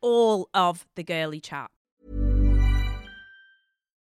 all of the girly chat.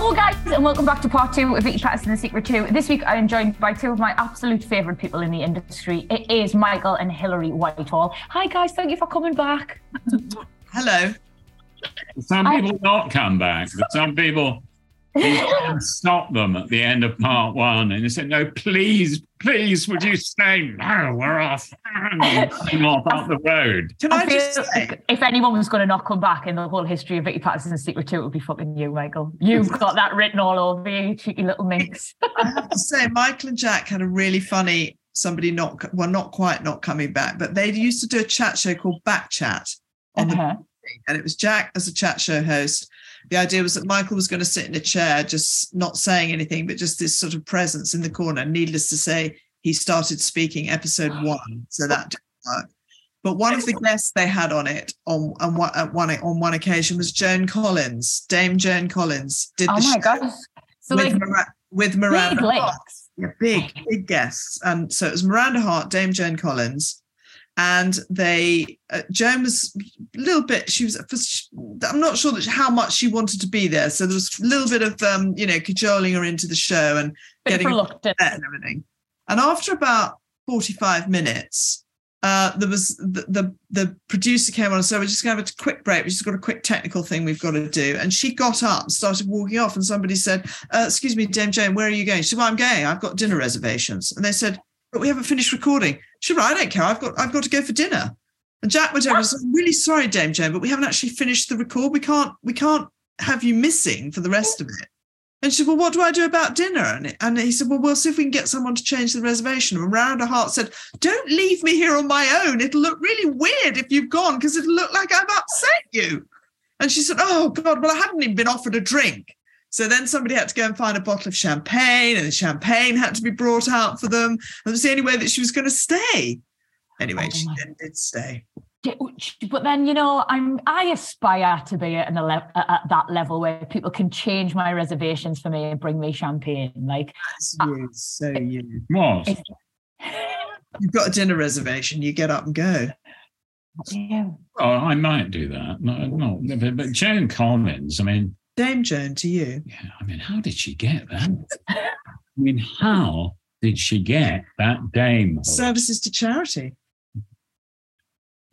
Hello, guys, and welcome back to part two of Vicky Pattison The Secret 2. This week, I am joined by two of my absolute favourite people in the industry. It is Michael and Hilary Whitehall. Hi, guys, thank you for coming back. Hello. Some I- people not come back. but Some people stop them at the end of part one and they said, "No, please, please, would you stay? No, we're off. I'm off up the road." Can I, I just say, if anyone was going to not come back in the whole history of Vicky Pattison The Secret 2, it would be fucking you, Michael. You've got that written all over you, you cheeky little minx. I have to say, Michael and Jack had a really funny somebody not well, not quite not coming back, but they used to do a chat show called Back Chat on the Uh-huh. and it was Jack as a chat show host. The idea was that Michael was going to sit in a chair, just not saying anything, but just this sort of presence in the corner. Needless to say, he started speaking episode one, so that didn't work. But one of the guests they had on it on on one, at one on one occasion was Joan Collins, Dame Joan Collins, did Oh the my God. So, with, like, Mira- with Miranda big Hart. Yeah, big, big guests. And so it was Miranda Hart, Dame Joan Collins, and they uh, Joan was a little bit. She was. I'm not sure that how much she wanted to be there. So there was a little bit of um, you know cajoling her into the show and bit getting reluctant. and everything. And after about 45 minutes, uh, there was the, the the producer came on and said, "We're just going to have a quick break. We've just got a quick technical thing we've got to do." And she got up and started walking off. And somebody said, uh, "Excuse me, Dame Jane, where are you going?" She said, "Well, I'm going. I've got dinner reservations." And they said, "But we haven't finished recording." She said, I don't care. I've got I've got to go for dinner." And Jack went over "I'm really sorry, Dame Jane, but we haven't actually finished the record. We can't we can't have you missing for the rest of it." And she said, Well, what do I do about dinner? And, and he said, Well, we'll see if we can get someone to change the reservation. And Miranda Hart said, Don't leave me here on my own. It'll look really weird if you've gone because it'll look like I've upset you. And she said, Oh, God, well, I haven't even been offered a drink. So then somebody had to go and find a bottle of champagne, and the champagne had to be brought out for them. And it was the only way that she was going to stay. Anyway, Oh, she my- did, did stay. But then, you know, I'm I aspire to be at, an ele- at that level where people can change my reservations for me and bring me champagne. Like, That's you, so you. What? You've got a dinner reservation, you get up and go. yeah. Oh, I might do that. No, no, but, but Joan Collins. I mean, Dame Joan to you. yeah, I mean, how did she get that? I mean, how did she get that dame? Services to charity.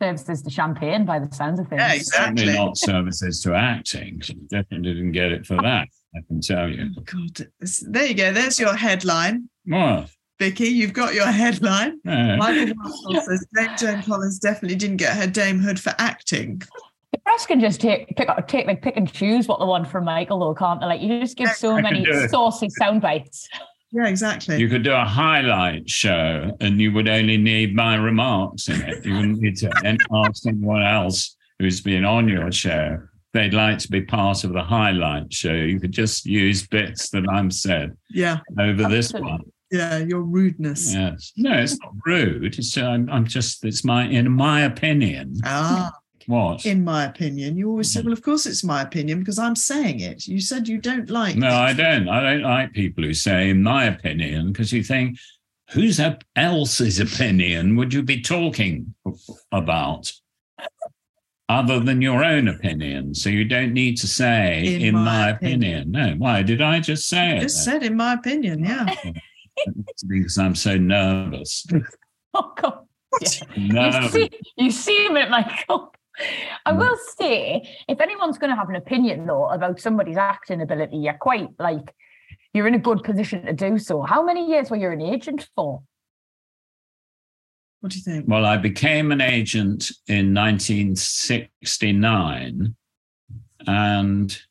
services to champagne by the sounds of things. Yeah, exactly. Certainly not services to acting. She definitely didn't get it for that. I can tell you. Oh, God, there you go. There's your headline, What? Vicky. You've got your headline. Uh, Michael Russell says Dame Joan Collins definitely didn't get her damehood for acting. The press can just take pick take like pick and choose what they want from Michael, though, can't they? Like you just give so I many saucy sound bites. Yeah, exactly. You could do a highlight show and you would only need my remarks in it. You wouldn't need to ask anyone else who's been on your show. They'd like to be part of the highlight show. You could just use bits that I'm said yeah, over this one. yeah. Your rudeness. Yes. No, it's not rude. It's I'm, I'm just it's my in my opinion. Ah, What? in my opinion. You always said, mm-hmm. "Well, of course it's my opinion because I'm saying it." You said you don't like. No, it. I don't. I don't like people who say, in my opinion, because you think, whose else's opinion would you be talking about other than your own opinion? So you don't need to say, In in, my my, opinion. opinion. No, why did I just say it? Just then? said, in my opinion. Yeah. Because I'm so nervous. Oh, God. What? No. You see, you see him at Michael. I mm. will say, if anyone's going to have an opinion though about somebody's acting ability, you're quite like you're in a good position to do so. How many years were you an agent for? What do you think? Well, I became an agent in 1969. And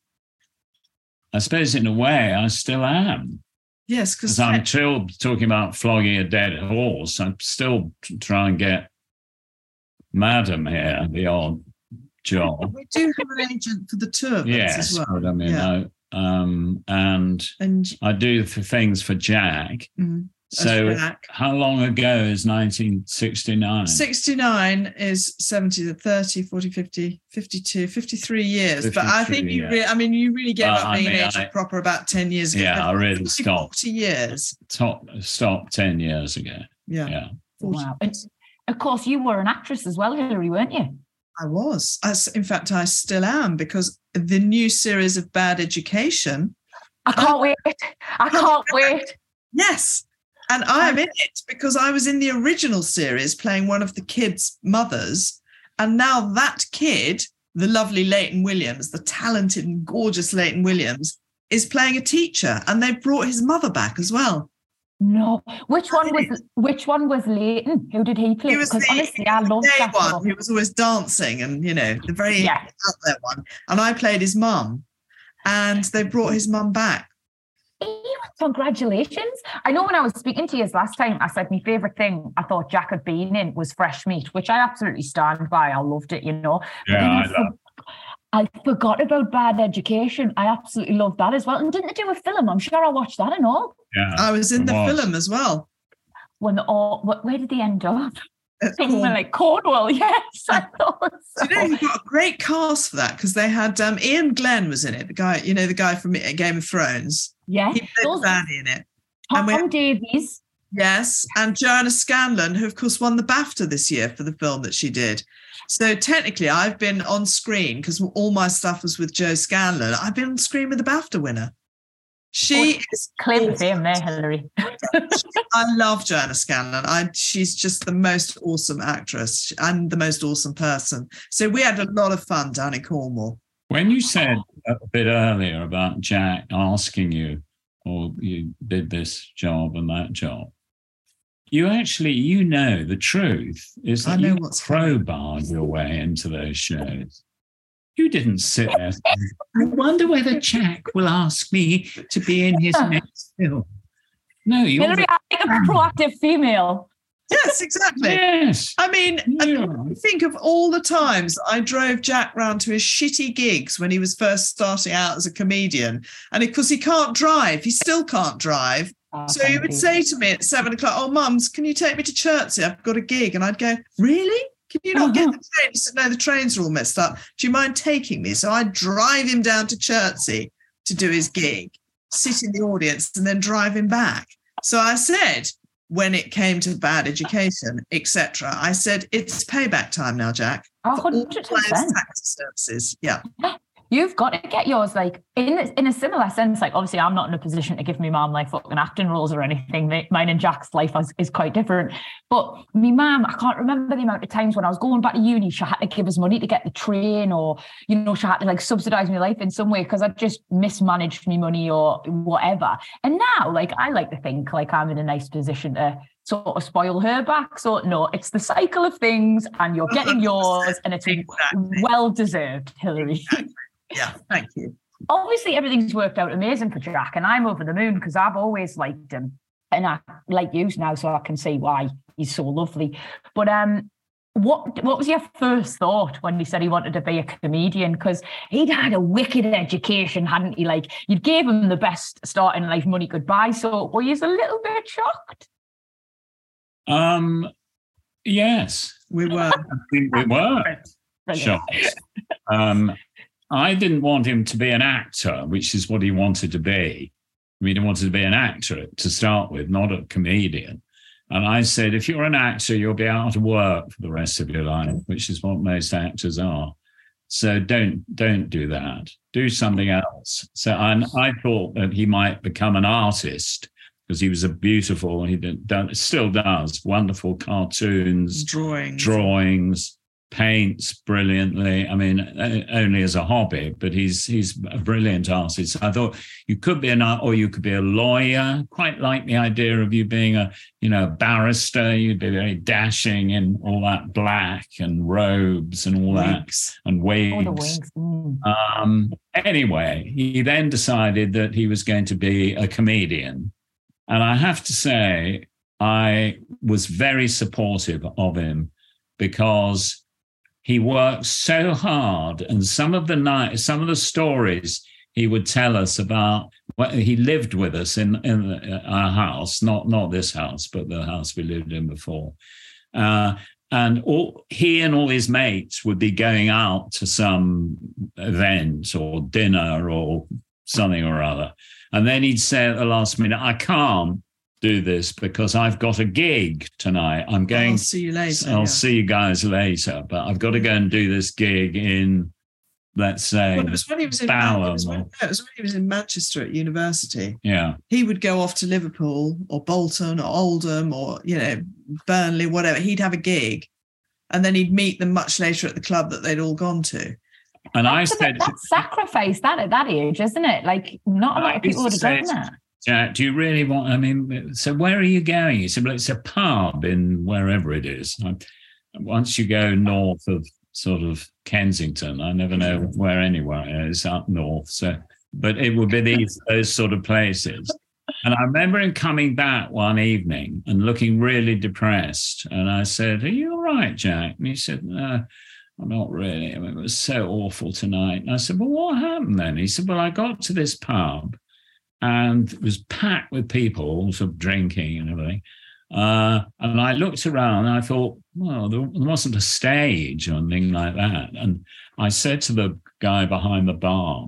I suppose, in a way, I still am. Yes, because Because I'm still talking about flogging a dead horse. I'm still trying to get Madam here the odd job. we do have an agent for the two of us Yes, as well. but I mean, Yeah. I, um, and And I do the things for Jack. mm, So, as Jack. how long ago is 1969? 69 is 70 30 40 50 52 53 years but i think you yeah. re- i mean you really gave Well, up I being mean, an agent I- proper about 10 years ago Yeah, I really 50, stopped. 40 years Top stop ten years ago. yeah, Yeah. Wow. And of course, you were an actress as well, Hilary, weren't you? i was I in fact i still am because the new series of bad education I oh. can't wait. I oh. can't wait. yes and i am in it because i was in the original series playing one of the kids mothers and now that kid the lovely layton williams the talented and gorgeous layton williams is playing a teacher and they've brought his mother back as well No. Which one was which one was Layton? Who did he play? He was Because the honestly, I love that one one. who was always dancing and you know the very Yeah. out there one and i played his mum and they brought his mum back Congratulations. I know when I was speaking to you last time, I said my favourite thing I thought Jack had been in was Fresh Meat, which I absolutely stand by. I loved it, you know. Yeah, I, I love for- I forgot about Bad Education. I absolutely loved that as well. And didn't they do a film? I'm sure I watched that and all. Yeah. i was in it the was. film as well When all, wh- where did they end up? At Somewhere Cornwall. like Cornwall. Yes, I thought so. Do you know you got a great cast for that because they had um, Iain Glen was in it, the guy, you know, the guy from Game of Thrones. yeah, He played those, Vanny in it. Tom and we- Davies. Yes, and Joanna Scanlan, who of course won the BAFTA this year for the film that she did. So technically, I've been on screen because all my stuff was with Jo Scanlan. I've been on screen with the BAFTA winner. She is Claim to fame there, Hilary. I love Joanna Scanlan. I she's just the most awesome actress and the most awesome person. So we had a lot of fun down in Cornwall. When you said a bit earlier about Jack asking you, or you did this job and that job, you actually you know the truth is I that know you what's coming. crowbarred your way into those shows. You didn't sit there. I wonder whether Jack will ask me to be in his next film. No, you. Hilary, I like a proactive female. Yes, exactly. Yes. I mean, Yeah. Think of all the times I drove Jack round to his shitty gigs when he was first starting out as a comedian. And because he can't drive, he still can't drive. Ah, So he would say to me at seven o'clock, Oh, mums, can you take me to Chertsey? I've got a gig. And I'd go, Really? Can you oh, not get the train? He said, No, the trains are all messed up. Do you mind taking me? So I'd drive him down to Chertsey to do his gig, sit in the audience, and then drive him back. So I said, when it came to bad education, etc., I said, It's payback time now, Jack. A for all players' tax services. Yeah. You've got to get yours like in in a similar sense. Like obviously, I'm not in a position to give my mum like fucking acting roles or anything. Mine and Jack's life is, is quite different. But me mum, I can't remember the amount of times when I was going back to uni, she had to give us money to get the train, or you know, she had to like subsidize my life in some way because I just mismanaged my money or whatever. And now, like, I like to think like I'm in a nice position to sort of spoil her back. So no, it's the cycle of things, and you're getting yours, and it's Exactly. well deserved, Hilary. Yeah. Thank you. obviously everything's worked out amazing for Jack, and I'm over the moon because I've always liked him, and I like you now, so I can see why he's so lovely. But um, what what was your first thought when he said he wanted to be a comedian? Because he'd had a wicked education, hadn't he? Like you gave him the best start in life money could buy. So were you a little bit shocked? Um, yes, We were. I think we were. Brilliant. shocked. Um, I didn't want him to be an actor, which is what he wanted to be. I mean, he wanted to be an actor to start with, not a comedian. And I said, if you're an actor, you'll be out of work for the rest of your life, which is what most actors are. So don't don't do that. Do something else. So and I thought that he might become an artist because he was a beautiful. He did, done, still does wonderful cartoons, drawings, drawings, paints brilliantly. I mean, only as a hobby, but he's he's a brilliant artist. I thought you could be an art, or you could be a lawyer. Quite like the idea of you being a you know barrister. You'd be very dashing in all that black and robes and all wigs. that and wigs. Mm. Um, anyway, he then decided that he was going to be a comedian, and I have to say, I was very supportive of him because he worked so hard and some of the night some of the stories he would tell us about well, he lived with us in in our house not not this house but the house we lived in before. Uh, and all, he and all his mates would be going out to some event or dinner or something or other. And then he'd say at the last minute i can't do this because I've got a gig tonight. I'm going. I'll see you later. I'll yeah. see you guys later, but I've got to go and do this gig in, let's say, Well, it was when he was in Balham it was when, no, it was when he was in Manchester at university. yeah. He would go off to Liverpool or Bolton or Oldham or you know Burnley, whatever. He'd have a gig, and then he'd meet them much later at the club that they'd all gone to. And I That's, a- said, that's sacrifice that at that age, isn't it? Like not a lot of people would have done that. Jack, do you really want? I mean, so where are you going? He said, well, it's a pub in wherever it is. Once you go north of sort of Kensington, I never know where anywhere is up north. So, but it would be these those sort of places. And I remember him coming back one evening and looking really depressed. And I said, "Are you all right, Jack?" And he said, "No." I'm not really. I mean, it was so awful tonight. And I said, Well, what happened then? He said, Well, I got to this pub and it was packed with people, all sort of drinking and everything. Uh, and I looked around and I thought, well, there, there wasn't a stage or anything like that. And I said to the guy behind the bar,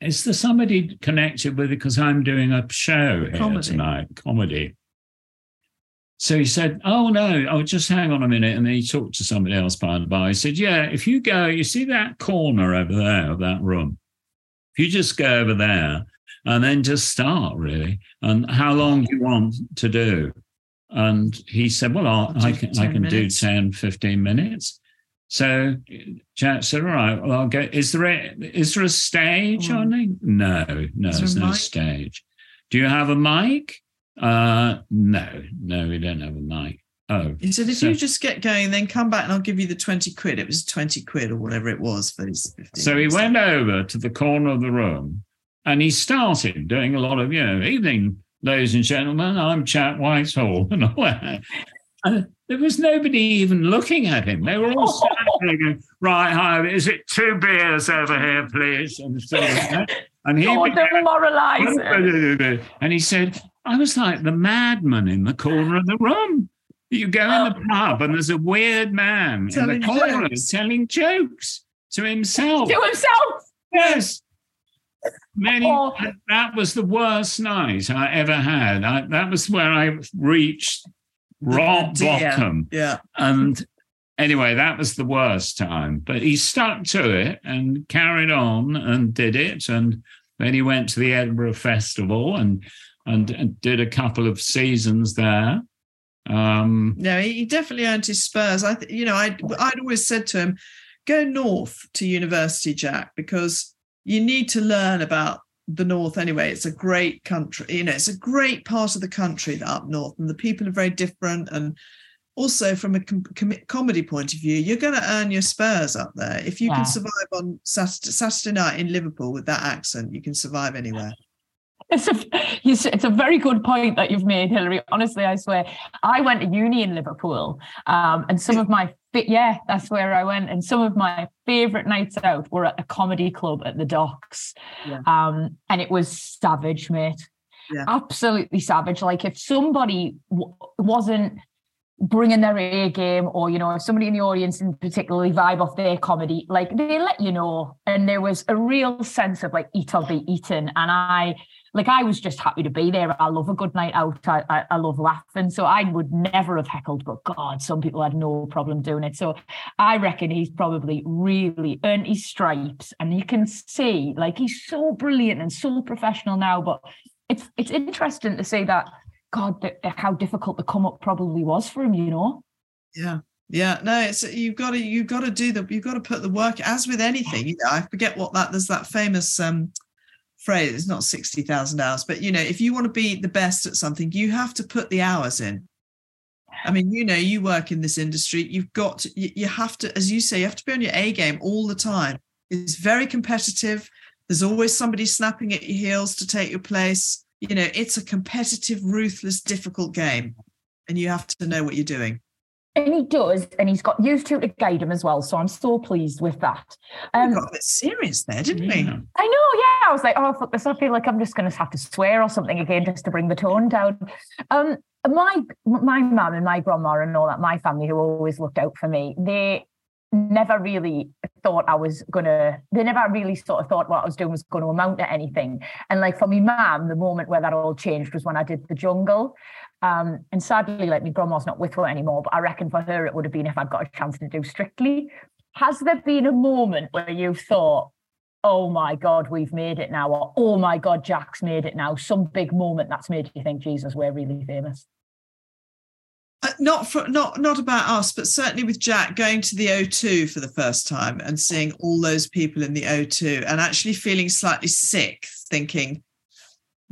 is there somebody connected with it? Because I'm doing a show here Comedy. tonight, comedy. So he said, Oh, no, oh, just hang on a minute. And then he talked to somebody else behind the bar. He said, Yeah, if you go, you see that corner over there of that room? If you just go over there and then just start, really. And how long do you want to do? And he said, Well, I'll, I can, I can minutes." do 10, 15 minutes. So Jack said, All right, well, I'll go. Is there a, is there a stage Mm. on it? No, no, Is there's no mic? stage. Do you have a mic? Uh, no, no, we don't have a mic. Oh, He said, if So- you just get going, then come back and I'll give you the 20 quid. It was 20 quid or whatever it was for his 15 So he went over to the corner of the room and he started doing a lot of, you know, evening, ladies and gentlemen, I'm Chat Whitehall and all that. And there was nobody even looking at him. They were all standing going, right, hi, is it two beers over here, please? And, so, and he Oh, began- and he said, I was like the madman in the corner of the room. You go in the oh. pub and there's a weird man Telling in the corner jokes. telling jokes to himself. To himself. Yes. Many, Oh. that was the worst night I ever had. I, that was where I reached rock bottom. Yeah. And anyway, that was the worst time. But he stuck to it and carried on and did it. And then he went to the Edinburgh Festival and and, and did a couple of seasons there. Um, No, he, he definitely earned his spurs. I, th- you know, I'd, I'd always said to him, go north to university, Jack, because you need to learn about the north anyway. It's a great country, you know, it's a great part of the country that up north, and the people are very different. And also, from a com- com- comedy point of view, you're going to earn your spurs up there. If you Yeah. can survive on Saturday, Saturday night in Liverpool with that accent, you can survive anywhere. It's a, it's, a very good point that you've made, Hilary. Honestly, I swear. I went to uni in Liverpool, um, and some of my yeah, that's where I went. And some of my favorite nights out were at a comedy club at the Docks, Yeah. um, and it was savage, mate. Yeah. Absolutely savage. Like if somebody w- wasn't bringing their A game, or you know, if somebody in the audience didn't particularly vibe off their comedy, like they let you know. And there was a real sense of like eat or be eaten. And I like I was just happy to be there. I love a good night out. I, I, I love laughing. So I would never have heckled, but God, some people had no problem doing it. So I reckon he's probably really earned his stripes. And you can see like he's so brilliant and so professional now, but it's it's interesting to see that God, the, how difficult the come up probably was for him. You know. Yeah. Yeah, no, it's you've got to you've got to do the you've got to put the work as with anything. You know, I forget what that there's that famous um phrase. It's not sixty thousand hours, but you know, if you want to be the best at something, you have to put the hours in. I mean, you know, you work in this industry. You've got to, you, you have to, as you say, you have to be on your A game all the time. It's very competitive. There's always somebody snapping at your heels to take your place. You know, it's a competitive, ruthless, difficult game, and you have to know what you're doing. And he does, and he's got used to to guide him as well. So I'm so pleased with that. Um, we got a bit serious there, didn't we? I know, yeah. I was like, oh fuck this. I feel like I'm just gonna have to swear or something again just to bring the tone down. Um, my my mum and my grandma and all that, my family who always looked out for me, they never really thought I was gonna they never really sort of thought what I was doing was gonna amount to anything. And like for me mum, the moment where that all changed was when I did the jungle. Um, and sadly, like my grandma's not with her anymore, but I reckon for her it would have been if I'd got a chance to do strictly. Has there been a moment where you've thought, oh my God, we've made it now, or oh my God, Jack's made it now? Some big moment that's made you think, Jesus, we're really famous. Uh, not for not not about us, but certainly with Jack going to the O2 for the first time and seeing all those people in the O2 and actually feeling slightly sick, thinking,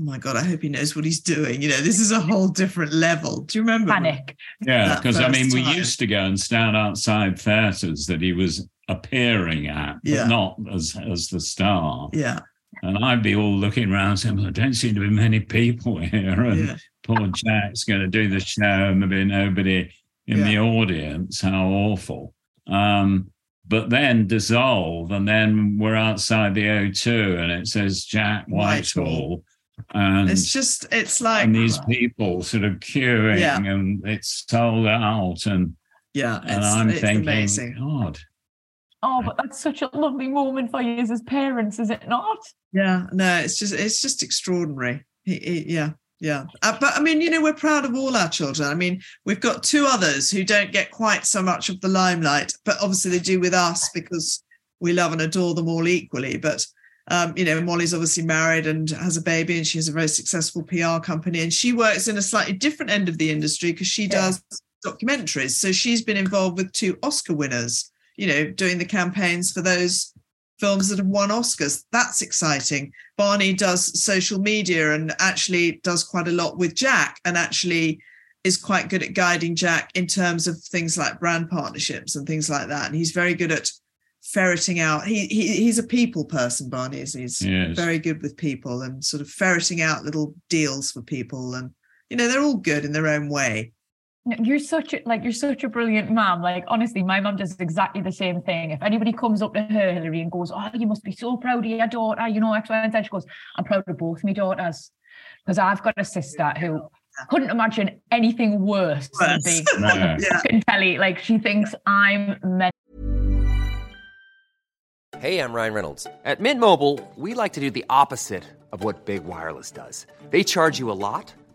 oh my god, I hope he knows what he's doing. You know, this is a whole different level. Do you remember? Panic. Yeah, because I mean, we used to go and stand outside theatres that he was appearing at, but yeah. not as as the star. Yeah. And I'd be all looking around saying, well, there don't seem to be many people here. And yeah. Poor Jack's going to do the show and there'll be nobody in yeah. the audience. How awful. Um, but then dissolve, and then we're outside the O2 and it says Jack Whitehall. Whitehall and it's just it's like and these people sort of queuing yeah. and it's sold out and yeah and i'm thinking amazing. god oh but that's such a lovely moment for you as parents is it not yeah no it's just it's just extraordinary he, he, yeah yeah uh, but i mean you know we're proud of all our children i mean we've got two others who don't get quite so much of the limelight but obviously they do with us because we love and adore them all equally but um, you know, Molly's obviously married and has a baby, and she has a very successful PR company. And she works in a slightly different end of the industry because she does documentaries. So she's been involved with two Oscar winners, you know, doing the campaigns for those films that have won Oscars. That's exciting. Barney does social media and actually does quite a lot with Jack and actually is quite good at guiding Jack in terms of things like brand partnerships and things like that. And he's very good at ferreting out he, he he's a people person barney is he's yes. very good with people and sort of ferreting out little deals for people and you know they're all good in their own way you're such a like you're such a brilliant mom like honestly my mom does exactly the same thing if anybody comes up to her hillary and goes oh you must be so proud of your daughter you know x y and z she goes i'm proud of both my daughters because i've got a sister who couldn't imagine anything worse, worse. than being yeah. telly like she thinks i'm meant Hey, I'm Ryan Reynolds. At Mint Mobile, we like to do the opposite of what Big Wireless does. They charge you a lot,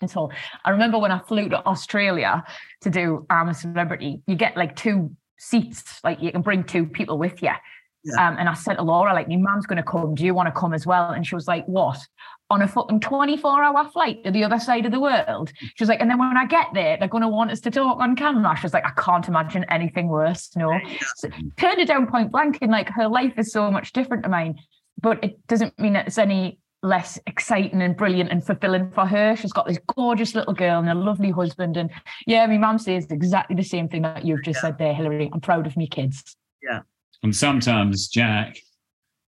Until I remember when I flew to Australia to do I'm a Celebrity, you get like two seats, like you can bring two people with you. Yeah. Um, and I said to Laura, like, your mum's going to come. Do you want to come as well? And she was like, what? On a fucking 24 hour flight to the other side of the world. She was like, and then when I get there, they're going to want us to talk on camera. She was like, I can't imagine anything worse. No. So, turned it down point blank. And like, her life is so much different to mine. But it doesn't mean it's any less exciting and brilliant and fulfilling for her. She's got this gorgeous little girl and a lovely husband. And yeah, my mum says exactly the same thing that you've just said there, Hilary. I'm proud of me kids. Yeah. And sometimes Jack,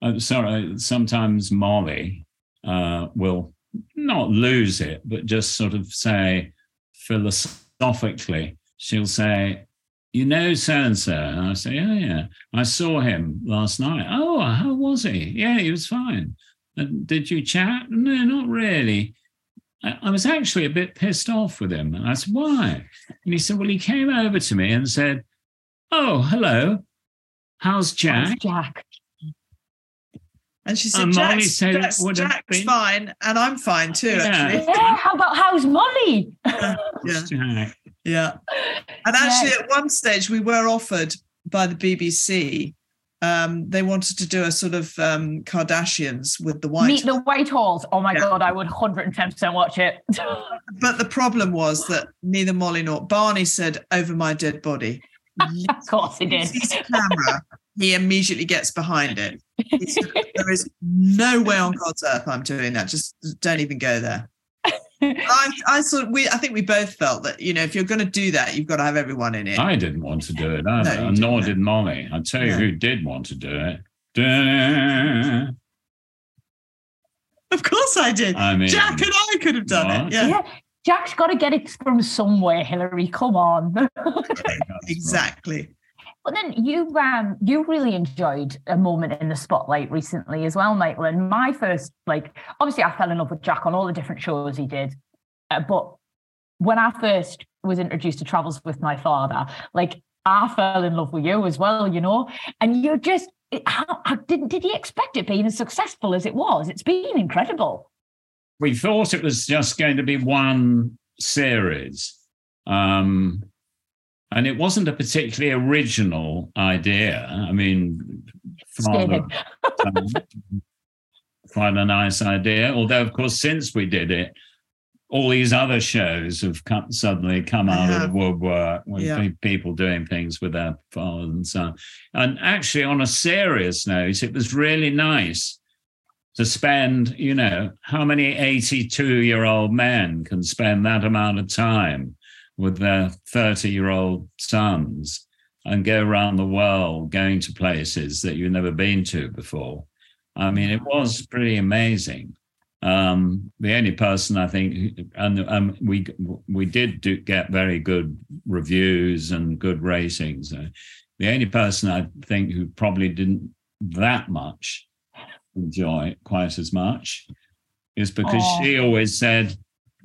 uh, sorry, sometimes Molly uh, will not lose it, but just sort of say philosophically, she'll say, you know so and so. And I say, oh, yeah. I saw him last night. Oh, how was he? Yeah, he was fine. And did you chat? No, not really. I, I was actually a bit pissed off with him. And I said, why? And he said, well, he came over to me and said, oh, hello. How's Jack? How's Jack. And she said, And Molly Jack's, said it Jack's, Jack's been- fine, and I'm fine too, Yeah. actually. Yeah, how about how's Molly? Yeah. Jack. Yeah. And actually, at one stage, we were offered by the BBC. Um, they wanted to do a sort of um, Kardashians with the white. Meet the Whitehalls. Oh my Yeah. god, I would 110% watch it. But the problem was that neither Molly nor Barney said over my dead body. of course he He did. a camera, he immediately gets behind it. He said, there is no way on God's earth I'm doing that. Just don't even go there. I, I sort we I think we both felt that you know if you're going to do that you've got to have everyone in it. I didn't want to do it either, No, nor didn't. Molly. I'll tell you No. who did want to do it. Da- Of course I did. I mean, Jack and I could have done What? it. Yeah, Yeah, Jack's got to get it from somewhere, Hilary. Come on. exactly. But then you um you really enjoyed a moment in the spotlight recently as well, Michael. And my first like obviously I fell in love with Jack on all the different shows he did, uh, but when I first was introduced to Travels with My Father, like I fell in love with you as well, you know. And you just how, how did did you expect it being as successful as it was? It's been incredible. we thought it was just going to be one series. Um, and it wasn't a particularly original idea. I mean, father, um, quite a nice idea. Although, of course, since we did it, all these other shows have come, suddenly come out of have. the woodwork with Yeah. people doing things with their fathers and son. And actually, on a serious note, it was really nice to spend, you know, how many 82 year old men can spend that amount of time with their 30 year old sons and go around the world going to places that you've never been to before. I mean, it was pretty amazing. Um, the only person I think, and um, we we did do, get very good reviews and good ratings. Uh, the only person I think who probably didn't that much enjoy it quite as much is because Aw. she always said,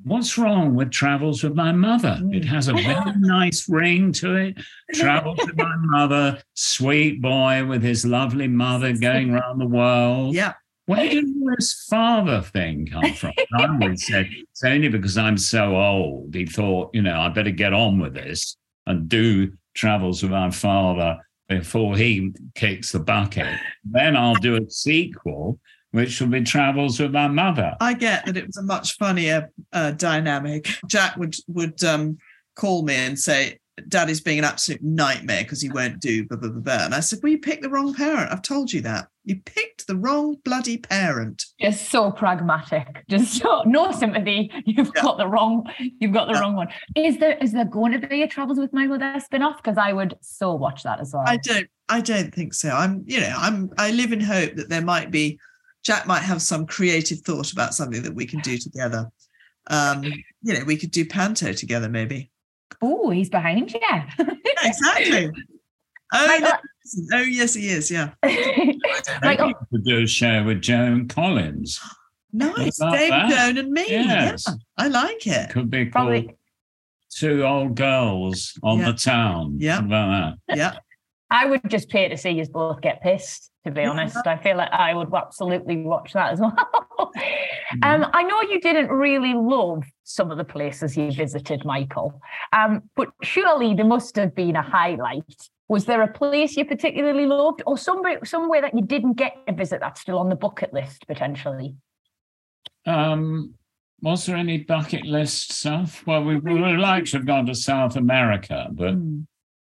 What's wrong with Travels with My Mother? Mm. It has a very nice ring to it. Travels with My Mother, sweet boy with his lovely mother going around the world. Yeah. Where did this father thing come from? I always said it's only because I'm so old. He thought, you know, I better get on with this and do Travels with My Father before he kicks the bucket. Then I'll do a sequel, which will be Travels with My Mother. I get that it was a much funnier uh, dynamic. Jack would would um, call me and say, "Daddy's being an absolute nightmare because he won't do blah blah blah." blah." And I said, "Well, you picked the wrong parent. I've told you that. You picked the wrong bloody parent." just so pragmatic just so no sympathy you've Yeah. got the wrong you've got the Yeah. wrong one is there is there going to be a travels with my mother spin-off because i would so watch that as well I don't. I don't think so. I'm. You know. I'm. I live in hope that there might be. Jack might have some creative thought about something that we can do together. Um, you know, we could do Panto together, maybe. oh he's behind you Yeah, exactly. Oh, Like, no, oh, yes, he is. Yeah. like oh, Maybe we could do a show with Joan Collins. Nice. Dave, that? Joan, and me. Yes. Yeah, I like it. Could be called probably Two Old Girls on Yeah. the Town. Yeah. About that? Yeah. i would just pay to see you both get pissed to be honest. I feel like i would absolutely watch that as well. Mm-hmm. um i know you didn't really love some of the places you visited michael um but surely there must have been a highlight. Was there a place you particularly loved or somewhere somewhere that you didn't get to visit that's still on the bucket list potentially? Um, was there any bucket list stuff? Well, we, we would like to have gone to South America, but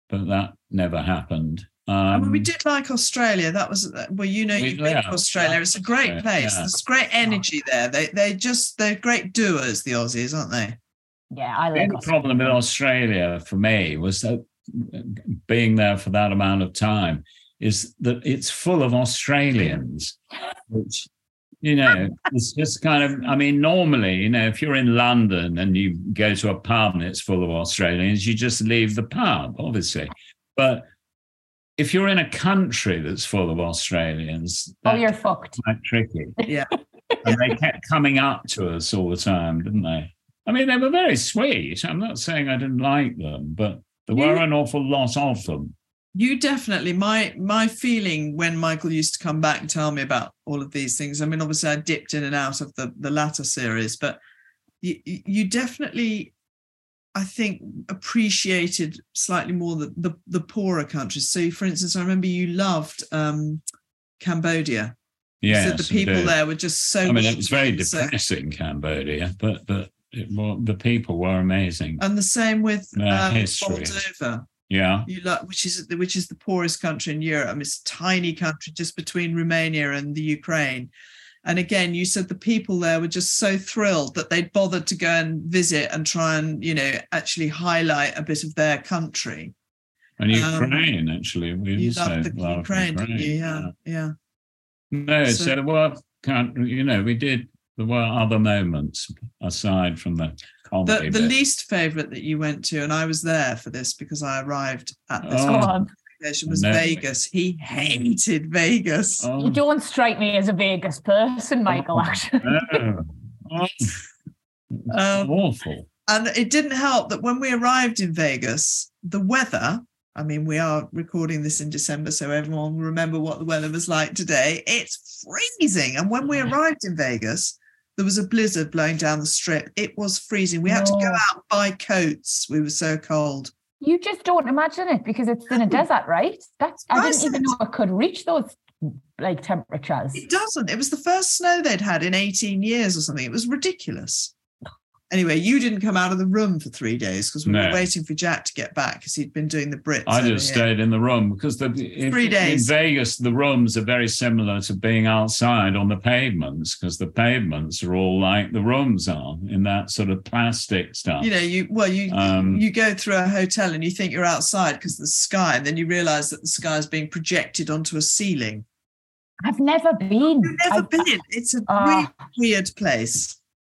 but that never happened. I Um, mean, we did like Australia. That was well, you know, We- you've been yeah, to Australia. It's a great place. yeah. There's great energy there. They they just they're great doers, the Aussies, aren't they? Yeah, I The like only problem with Australia for me was that being there for that amount of time is that it's full of Australians, which, you know, it's just kind of, I mean, normally, you know, if you're in London and you go to a pub and it's full of Australians, you just leave the pub, obviously. But if you're in a country that's full of Australians, Oh, you're fucked. quite tricky. Yeah. and they kept coming up to us all the time, didn't they? I mean, they were very sweet. I'm not saying I didn't like them, but there were an awful lot of them. You definitely my my feeling when Michael used to come back and tell me about all of these things. I mean, obviously I dipped in and out of the the latter series, but you you definitely I think appreciated slightly more the the, the poorer countries. So for instance, I remember you loved um Cambodia. You Yes, the people do. there were just so I mean, it was very so- depressing, Cambodia, but but it, wa- the people were amazing. and the same with Their um, history. Moldova. Yeah, which is which is the poorest country in Europe. I mean, it's a tiny country just between Romania and the Ukraine. And again, you said the people there were just so thrilled that they'd bothered to go and visit and try and, you know, actually highlight a bit of their country. and Um, Ukraine actually. We You also the loved Ukraine, didn't you? Yeah, yeah. No, so, So- were kind you know we did there were other moments aside from the comedy. The, the bit. least favorite that you went to, and I was there for this because I arrived at this Oh. Go location, was No. Vegas. He hated Vegas. Oh, You don't strike me as a Vegas person, Michael, actually. no. Oh, Um, awful. And it didn't help that when we arrived in Vegas, the weather, I mean, we are recording this in December, so everyone will remember what the weather was like today. It's freezing. And when we arrived in Vegas, there was a blizzard blowing down the strip. It was freezing. We had to go oh. out and buy coats. We were so cold. You just don't imagine it because it's in a desert, right? That's I didn't even know it could reach those like temperatures. It doesn't. It was the first snow they'd had in 18 years or something. It was ridiculous. Anyway, you didn't come out of the room for three days because we No. were waiting for Jack to get back because he'd been doing the Brits. I just here. stayed in the room because the in, Three days. in Vegas the rooms are very similar to being outside on the pavements because the pavements are all like the rooms are in that sort of plastic stuff. you know you well you Um, you go through a hotel and you think you're outside because the sky and then you realize that the sky is being projected onto a ceiling I've never been. you've never I've- been it's a Ah. really weird place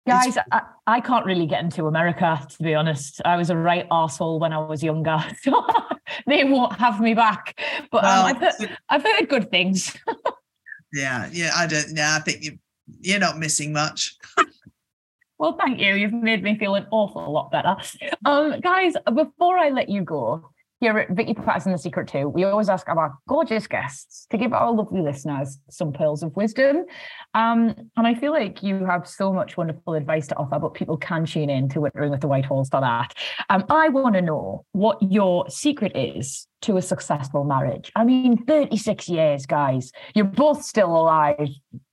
Guys, I, I can't really get into America, to be honest. I was a right arsehole when I was younger. So they won't have me back. But um, I've, heard, I've heard good things. yeah yeah i don't yeah i think you you're not missing much Well, thank you. You've made me feel an awful lot better. Um, guys, before I let you go, here at Vicky Pattison The Secret Too, we always ask our gorgeous guests to give our lovely listeners some pearls of wisdom. Um, and I feel like you have so much wonderful advice to offer, but people can tune in to Wittering with the White Whitehalls for that. Um, I want to know what your secret is to a successful marriage. I mean, 36 years, guys. You're both still alive.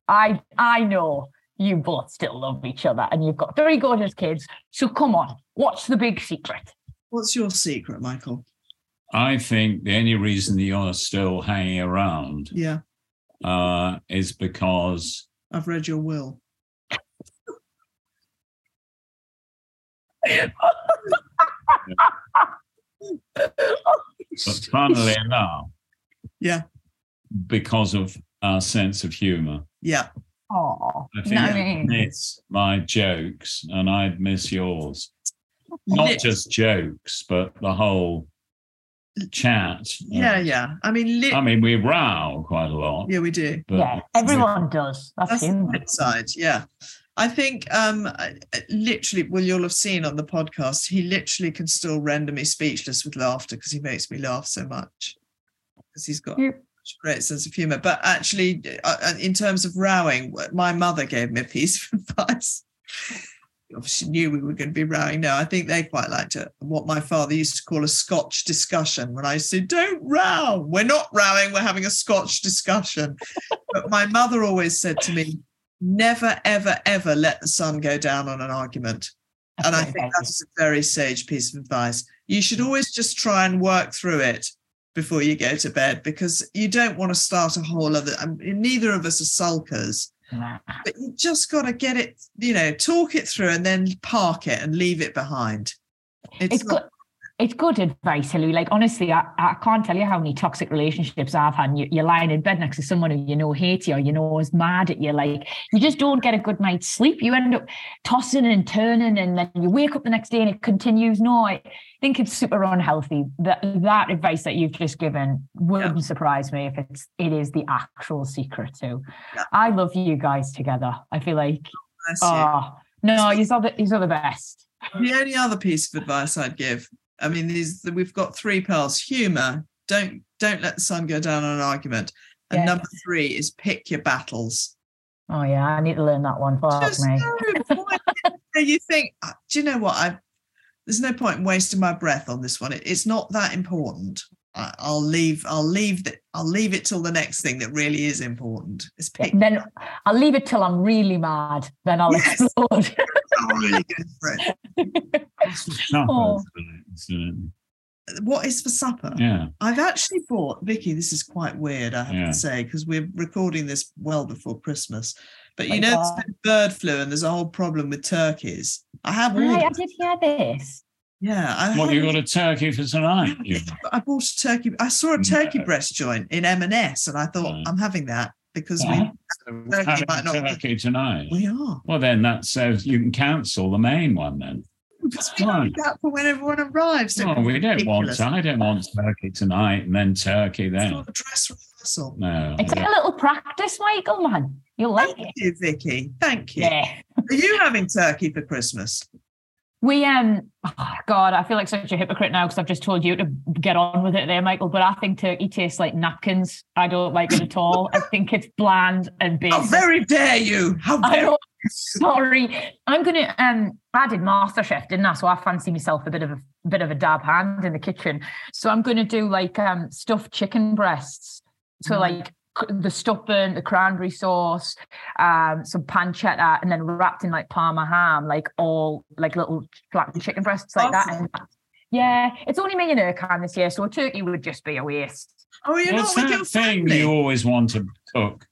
I I know you both still love each other and you've got three gorgeous kids. So come on, what's the big secret? what's your secret michael I think the only reason you're still hanging around yeah uh, is because i've read your will But funnily enough, Yeah. because of our sense of humor. yeah Oh, I think no, I mean, miss my jokes and I'd miss yours. Not just jokes, but the whole chat. yeah yeah i mean lit- I mean, we row quite a lot. yeah we do yeah, everyone does. That's, That's the human. flip side, yeah. I think um I- I- literally, well, you'll have seen on the podcast, he literally can still render me speechless with laughter because he makes me laugh so much. Because he's got Yeah. a great sense of humor. But actually, uh, uh, in terms of rowing, my mother gave me a piece of advice. Obviously, knew we were going to be rowing. No, I think they quite liked it. What my father used to call a Scotch discussion. When I said, "Don't row," we're not rowing. We're having a Scotch discussion. but my mother always said to me, never, ever, ever let the sun go down on an argument. And I think that is a very sage piece of advice. you should always just try and work through it before you go to bed because you don't want to start a whole other. I mean, neither of us are sulkers, but you just got to get it, you know, talk it through and then park it and leave it behind. It's, good. It's good advice, Hilary. Like honestly, I, I can't tell you how many toxic relationships I've had. You, you're lying in bed next to someone who you know hates you or you know is mad at you. Like you just don't get a good night's sleep. You end up tossing and turning, and then you wake up the next day and it continues. No, I think it's super unhealthy. That that advice that you've just given wouldn't surprise me if it's it is the actual secret too. I love you guys together. I feel like Bless you. oh no, you're the you're the best. the only other piece of advice I'd give, I mean, these we've got three pearls. Humor. Don't don't let the sun go down on an argument. And Yeah. number three is pick your battles. Oh yeah, I need to learn that one. Fuck Just me. no you think, "Ah, do you know what? I there's no point in wasting my breath on this one. It, it's not that important. I, I'll leave. I'll leave that. I'll leave it till the next thing that really is important. It's pick. Then I'll leave it till I'm really mad. Then I'll Yes. explode. I'm really good for it. Oh. What is for supper? Yeah. I've actually bought Vicky. This is quite weird, I have Yeah. to say, because we're recording this well before Christmas. But oh you know, there's God. been bird flu, and there's a whole problem with turkeys. I have Right, I did hear this. Yeah, I, What you got a turkey for tonight? I bought a turkey. I saw a turkey breast joint in M&S, and I thought Right. I'm having that because Yeah. we Having turkey might not. turkey tonight. We are. Well, then that says you can cancel the main one then. Because we need that for when everyone arrives. don't No, we don't want. Ridiculous. I don't want turkey tonight and then turkey It's then. not a dress rehearsal. No. It's I like a little practice, Michael, man. You'll like Thank it. you, Vicky. Thank you. Yeah. Are you having turkey for Christmas? We um oh God, I feel like such a hypocrite now because I've just told you to get on with it there, Michael. But I think turkey tastes like napkins. I don't like it at all. I think it's bland and How very dare you! How I very know. Sorry, I'm gonna. Um, I did MasterChef, didn't I? So I fancy myself a bit of a bit of a dab hand in the kitchen. So I'm gonna do like um stuffed chicken breasts. So Mm. like the stuffing, the cranberry sauce, um, some pancetta, and then wrapped in like parma ham, like all like little flattened chicken breasts like that. And yeah, it's only me and Ercan this year, so a turkey would just be a waste. Oh, you're What's not with your that thing family. you always want to cook?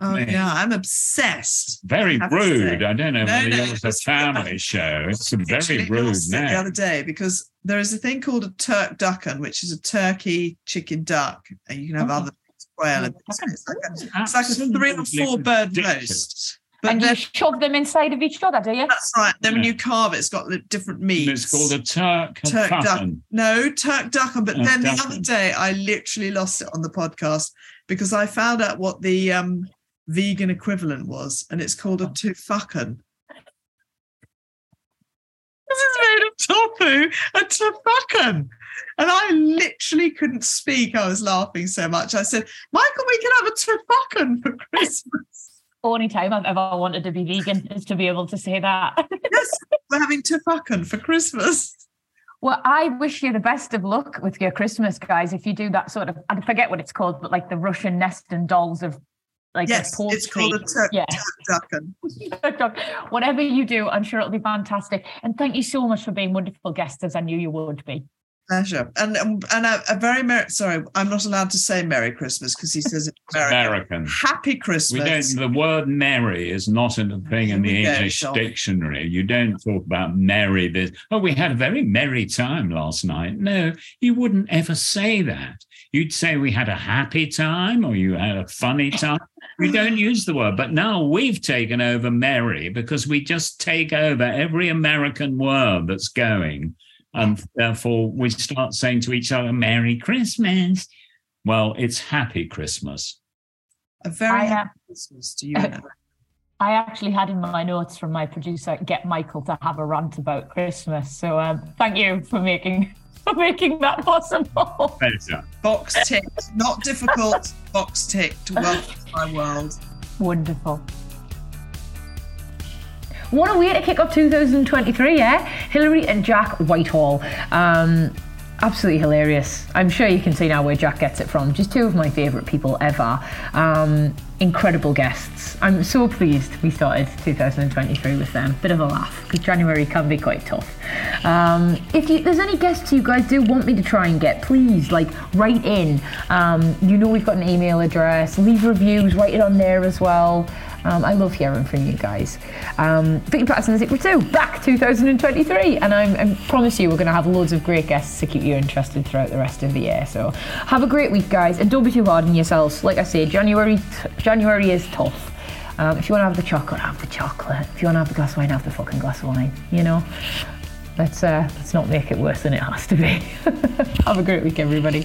Oh Me. yeah, I'm obsessed. Very have to rude. I don't know No, whether no, yours a it's- family show. It's a very rude lost it the other day because there is a thing called a turducken, which is a turkey chicken duck, and you can have Oh. other things, quail. And it's, it's like a, it's like a three or four bird ridiculous. roast. But and you shove them inside of each other, do you? that's right. Then when you carve it, it's got the different And. It's called a Turk Turk duck. No, Turducken. But Oh, then the other day, I literally lost it on the podcast because I found out what the um, vegan equivalent was, and it's called Oh. a tufucken. This is made of tofu, a tufucken. And I literally couldn't speak. I was laughing so much. I said, Michael, we can have a tufucken for Christmas. Only time I've ever wanted to be vegan is to be able to say that. yes, we're having tufucken for Christmas. Well, I wish you the best of luck with your Christmas, guys. If you do that sort of, I forget what it's called, but like the Russian nest and dolls of like yes, the it's called a. Turk, Yeah. Turducken. Whatever you do, I'm sure it'll be fantastic. And thank you so much for being wonderful guests, as I knew you would be. Pleasure. And um, and a, a very merry. Sorry, I'm not allowed to say Merry Christmas because he says it's American. American. Happy We Christmas. don't. The word "merry" is not in the thing in the Here we go, English dictionary. You don't talk about merry. This. Oh, we had a very merry time last night. No, you wouldn't ever say that. You'd say we had a happy time or you had a funny time. We don't use the word. But now we've taken over merry because we just take over every American word that's going, and therefore we start saying to each other, "Merry Christmas." Well, it's Happy Christmas. a very I, uh, happy Christmas to you. and I actually had in my notes from my producer, get Michael to have a rant about Christmas. So um, thank you for making for making that possible. Pleasure. Box ticked. Not difficult. Box ticked. Welcome to my world. Wonderful. What a way to kick off 2023, yeah? Hilary and Jack Whitehall. Um, absolutely hilarious. I'm sure you can see now where Jack gets it from. Just two of my favourite people ever. Um, incredible guests. I'm so pleased we started 2023 with them. Bit of a laugh because January can be quite tough. Um, if you, there's any guests you guys do want me to try and get, please like write in. Um, you know we've got an email address. Leave reviews. Write it on there as well. Um, I love hearing from you guys. Um, Vicky Pattison is Secret 2, back 2023. And I'm, I promise you, we're going to have loads of great guests to keep you interested throughout the rest of the year. So have a great week, guys. And don't be too hard on yourselves. Like I say, January, January is tough. Um, if you want to have the chocolate, have the chocolate. If you want to have the glass of wine, have the fucking glass of wine. You know? Let's, uh, let's not make it worse than it has to be. have a great week, everybody.